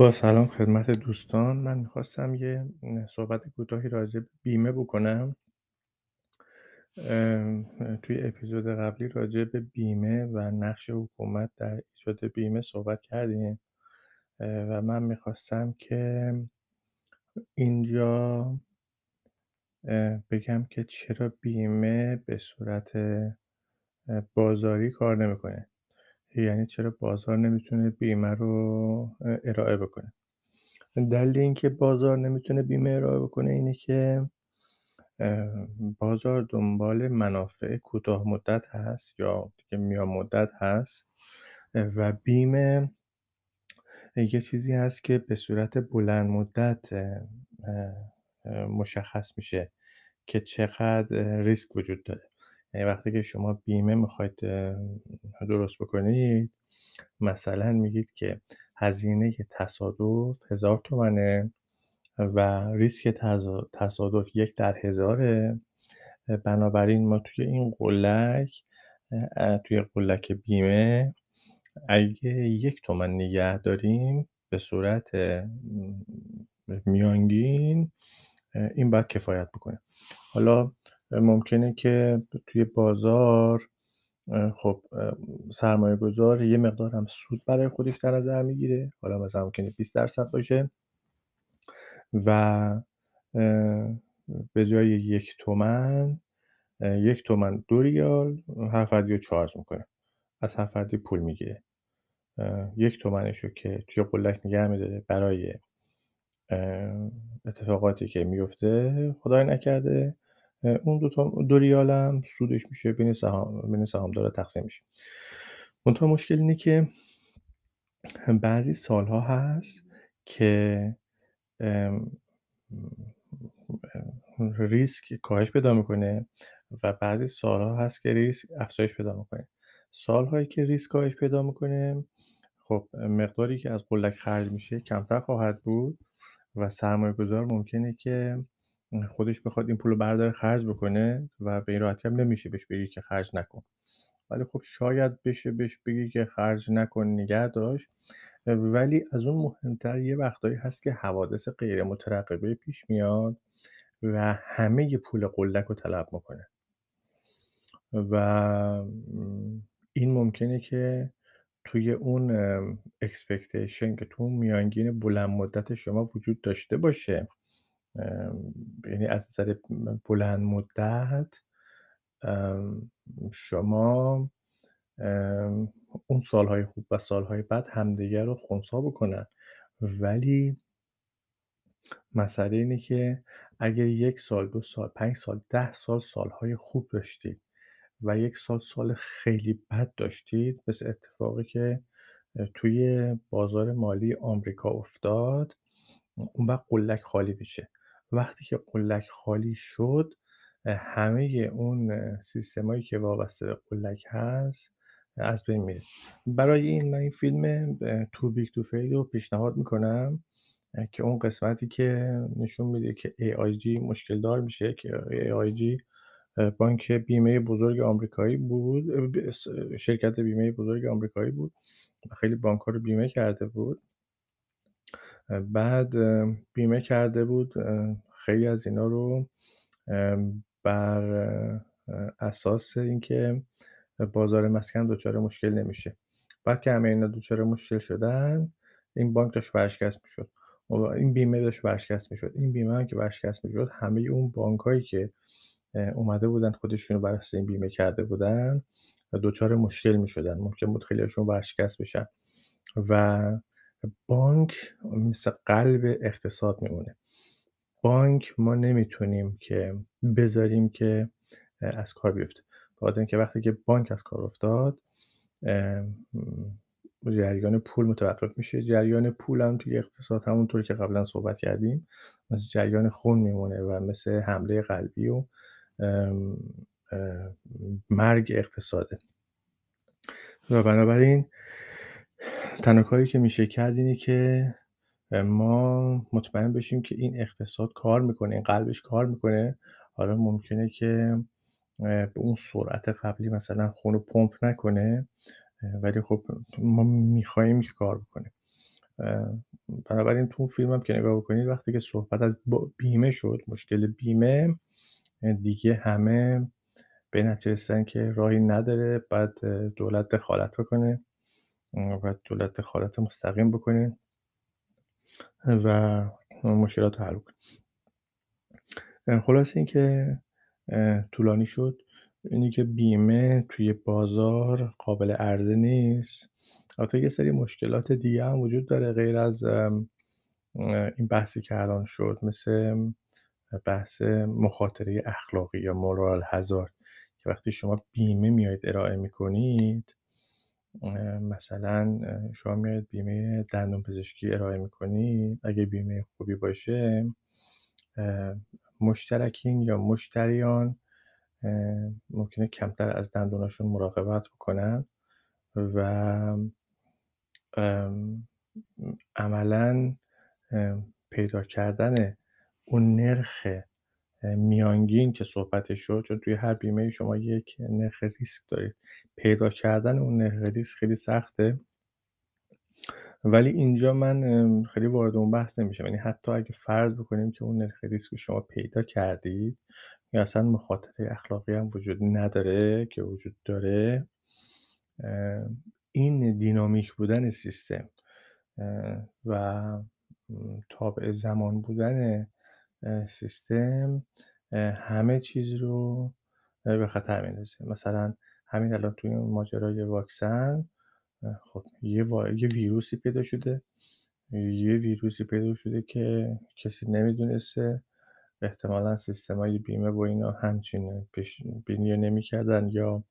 با سلام خدمت دوستان. من می‌خواستم یه صحبت کوتاهی راجع به بیمه بکنم. توی اپیزود قبلی راجع به بیمه و نقش حکومت در ایجاد بیمه صحبت کردیم. و من می‌خواستم که اینجا بگم که چرا بیمه به صورت بازاری کار نمی‌کنه. یعنی چرا بازار نمی‌تونه بیمه رو ارائه بکنه. دلیل اینکه بازار نمی‌تونه بیمه ارائه بکنه اینه که بازار دنبال منافع کوتاه مدت هست یا دیگه میان مدت هست و بیمه یه چیزی هست که به صورت بلند مدت مشخص میشه که چقدر ریسک وجود داره. وقتی که شما بیمه می‌خواید درست بکنید مثلا میگید که هزینه تصادف هزار تومنه و ریسک تصادف یک در هزاره. بنابراین ما توی این قلک توی قلک بیمه اگه یک تومن نگه داریم به صورت میانگین این باید کفایت بکنه. حالا ممکنه که توی بازار خب سرمایه گذار یه مقدار هم سود برای خودش در نظر می‌گیره. حالا مثلا ممکنه 20 درصد باشه. و به جای یک تومن یک تومن دو ریال هر فردی رو چارج می‌کنه. از هر فردی پول می‌گیره. یک تومنشو که توی قلک نگه میداره برای اتفاقاتی که میفته خدای نکرده. اون دو, تا دو ریال هم سودش میشه بین سهام بین سهامدارا تقسیم میشه. منتها مشکل اینه که بعضی سالها هست که ریسک کاهش پیدا می‌کنه و بعضی سالها هست که ریسک افزایش پیدا می‌کنه. سالهایی که ریسک کاهش پیدا می‌کنه خب مقداری که از قلک خرج میشه کمتر خواهد بود و سرمایه گذار ممکنه که خودش بخواد این پول رو برداره خرج بکنه و به این راحتی هم نمیشه بهش بگی که خرج نکن. ولی خب شاید بشه بهش بگی که خرج نکن نگه داشت. ولی از اون مهمتر یه وقتایی هست که حوادث غیر مترقبه پیش میاد و همه پول قلک رو طلب می‌کنه. و این ممکنه که توی اون اکسپکتیشن که تو میانگین بلند مدت شما وجود داشته باشه. یعنی از نظر بلند مدت شما اون سالهای خوب و سالهای بد همدیگه رو خونسا بکنن. ولی مسئله اینه که اگر یک سال دو سال پنج سال ده سال سالهای خوب داشتید و یک سال سال خیلی بد داشتید مثل اتفاقی که توی بازار مالی آمریکا افتاد اون وقت قلک خالی میشه. وقتی که قلک خالی شد همه اون سیستمایی که وابسته به قلک هست از بین میره. برای این من این فیلم Too Big to Fail رو پیشنهاد می‌کنم که اون قسمتی که نشون میده که AIG مشکل دار میشه که AIG بانک بیمه بزرگ آمریکایی بود شرکت بیمه بزرگ آمریکایی بود خیلی بانک ها رو بیمه کرده بود. بعد بیمه کرده بود خیلی از اینا رو بر اساس اینکه بازار مسکن دچار مشکل نمیشه. بعد که همه اینا دچار مشکل شدن این بانک داشت ورشکست می‌شد. این بیمه داشت ورشکست می‌شد. این بیمه هم که ورشکست می‌شد همه اون بانک هایی که اومده بودن خودشون رو بر این بیمه کرده بودن دچار مشکل می‌شدن. ممکن بود خیلیشون ورشکست بشن. و بانک مثل قلب اقتصاد میمونه. بانک ما نمی‌تونیم که بذاریم که از کار بیفته. بخاطر اینکه وقتی که بانک از کار افتاد جریان پول متوقف میشه. جریان پول هم توی اقتصاد همونطور که قبلا صحبت کردیم مثل جریان خون میمونه و مثل حمله قلبی و مرگ اقتصاده. و بنابراین تنها کاری که میشه کرد اینه که ما مطمئن بشیم که این اقتصاد کار می‌کنه این قلبش کار می‌کنه. حالا ممکنه که به اون سرعت قبلی مثلا خون رو پمپ نکنه ولی خب ما می‌خواهیم که کار بکنه بنابراین تو فیلم هم که نگاه بکنید وقتی که صحبت از بیمه شد مشکل بیمه دیگه همه به نتیجه که راهی نداره بعد دولت دخالت بکنه. باید دولت دخالت مستقیم بکنه و مشکلات رو حل کنه خلاصه اینکه طولانی شد. اینی که بیمه توی بازار قابل عرضه نیست. البته یه سری مشکلات دیگه هم وجود داره غیر از این بحثی که الان شد مثل بحث مخاطره اخلاقی یا مورال هزارد که وقتی شما بیمه میاید ارائه می‌کنید مثلا شما میاید بیمه دندون پزشکی ارائه می‌کنید اگه بیمه خوبی باشه مشترکین یا مشتریان ممکنه کمتر از دندوناشون مراقبت بکنن و عملا پیدا کردن اون نرخ میانگین که صحبتش شد چون توی هر بیمه شما یک نرخ ریسک دارید. پیدا کردن اون نرخ ریسک خیلی سخته. ولی اینجا من خیلی وارد اون بحث نمیشم. یعنی حتی اگه فرض بکنیم که اون نرخ ریسک شما پیدا کردید یا اصلا مخاطره اخلاقی هم وجود نداره که وجود داره این دینامیک بودن سیستم و تابع زمان بودن سیستم همه چیز رو به خطر میندازه مثلا همین الان توی ماجرای واکسن خب یه, یه ویروسی پیدا شده. یه ویروسی پیدا شده که کسی نمی‌دونسته. احتمالا های بیمه با اینا همچین پیش بینی نمی‌کردن یا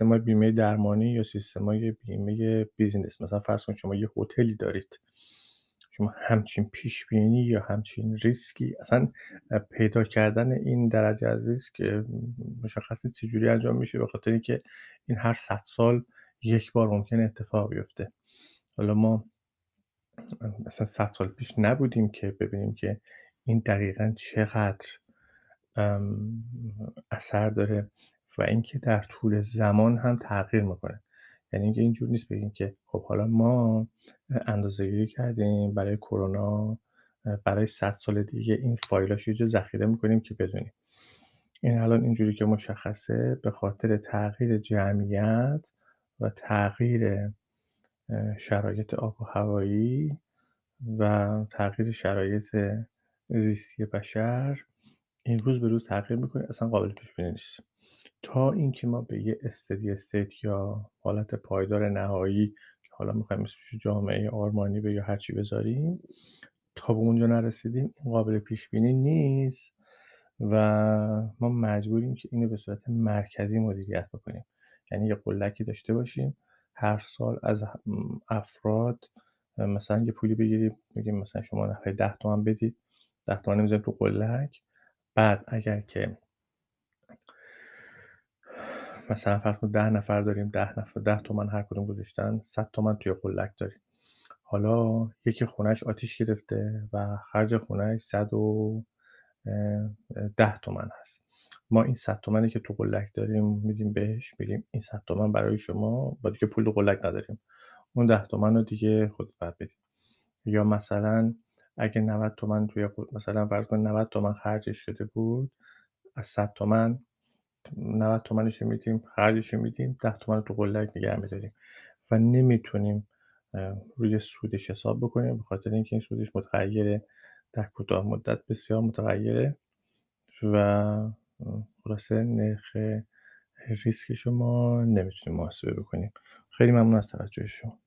های بیمه درمانی یا های بیمه بیزینس. مثلا فرض کن شما یه هتلی دارید. شما همچین پیش بینی یا همچین ریسکی اصلا پیدا کردن این درجه از ریسک مشخص چجوری انجام میشه به خاطر اینکه این هر صد سال یک بار ممکن اتفاق بیفته. حالا ما مثلا صد سال پیش نبودیم که ببینیم که این دقیقا چقدر اثر داره و اینکه در طول زمان هم تغییر می‌کنه. یعنی اینکه اینجور نیست بگیم که خب حالا ما گیری کردیم برای کرونا برای 100 سال دیگه این فایلاش جا ذخیره می‌کنیم که بدونیم. این الان اینجوری که مشخصه به خاطر تغییر جمعیت و تغییر شرایط آب و هوایی و تغییر شرایط زیستی بشر این روز به روز تغییر می‌کنه اصلا قابل پیش بینی نیست. تا اینکه ما به یه استدی استیت یا حالت پایدار نهایی که حالا می‌خوایم اسمش جامعه آرمانی به یا هرچی بذاریم تا به اونجا نرسیدیم این قابل پیش بینی نیست و ما مجبوریم که اینو به صورت مرکزی مدیریت بکنیم. یعنی یه قلکی داشته باشیم هر سال از افراد مثلا یه پولی بگیریم بگیم مثلا شما نفر ده تومن بدید ده تومن می‌ذاریم تو قلک. بعد اگر که مثلا فرض کن ده نفر داریم ده نفر ده تومن هر کدوم گذاشتن 100 تومن توی قلک داریم. حالا یکی خونهش آتیش گرفته و خرج خونهش 110 تومن هست. ما این 100 تومنی که تو قلک داریم میدیم بهش میگیم این 100 تومن برای شما با دیگه پول قلک نداریم. اون 10 تومن رو دیگه خود بعد بدیم یا مثلا اگه 90 تومن توی مثلا فرض کن 90 تومن خرجش شده بود از 100 تومن 90 تومنش میدیم خرجش میدیم 10 تومن تو قلک نگه میداریم و نمی‌تونیم روی سودش حساب بکنیم به خاطر اینکه این سودش متغیره. در کوتاه مدت بسیار متغیره و خلاصه نرخ ریسک شما نمی‌تونیم محاسبه بکنیم. خیلی ممنون از توجه شما